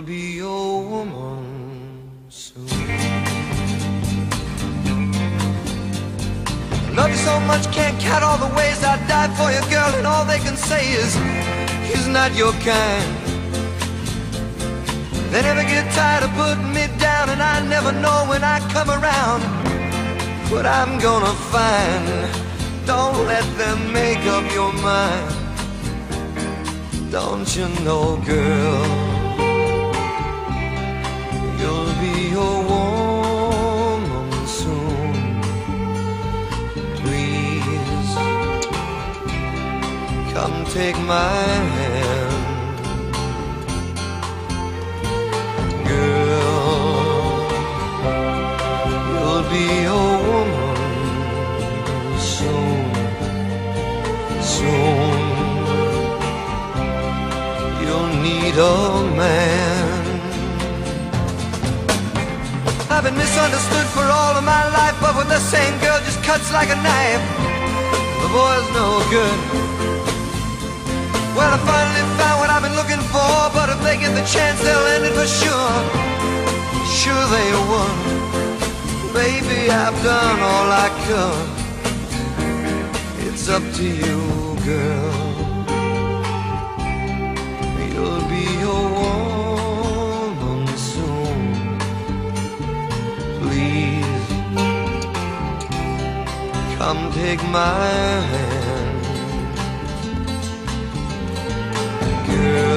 You'll be your woman soon. I Love you so much, can't count all the ways I died for you, girl, and all they can say is he's not your kind. They never get tired of putting me down, and I never know when I come around what I'm gonna find. Don't let them make up your mind. Don't you know, girl, come take my hand, girl. You'll be your woman soon, soon. You'll need a man. I've been misunderstood for all of my life, but with the same girl just cuts like a knife. The boy's no good. Well, I finally found what I've been looking for, but if they get the chance, they'll end it for sure. Sure they would. Baby, I've done all I could. It's up to you, girl. You'll be your woman soon. Please come take my hand, girl.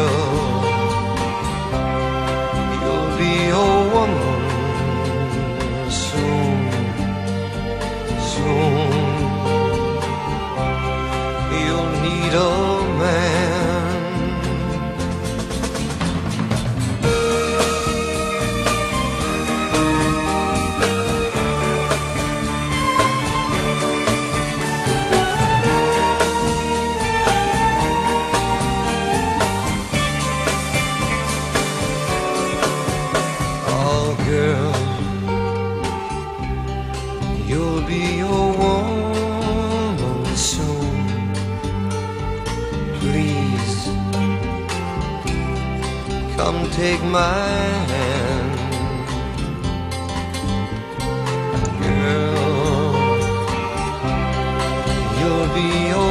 Come take my hand. Girl You'll be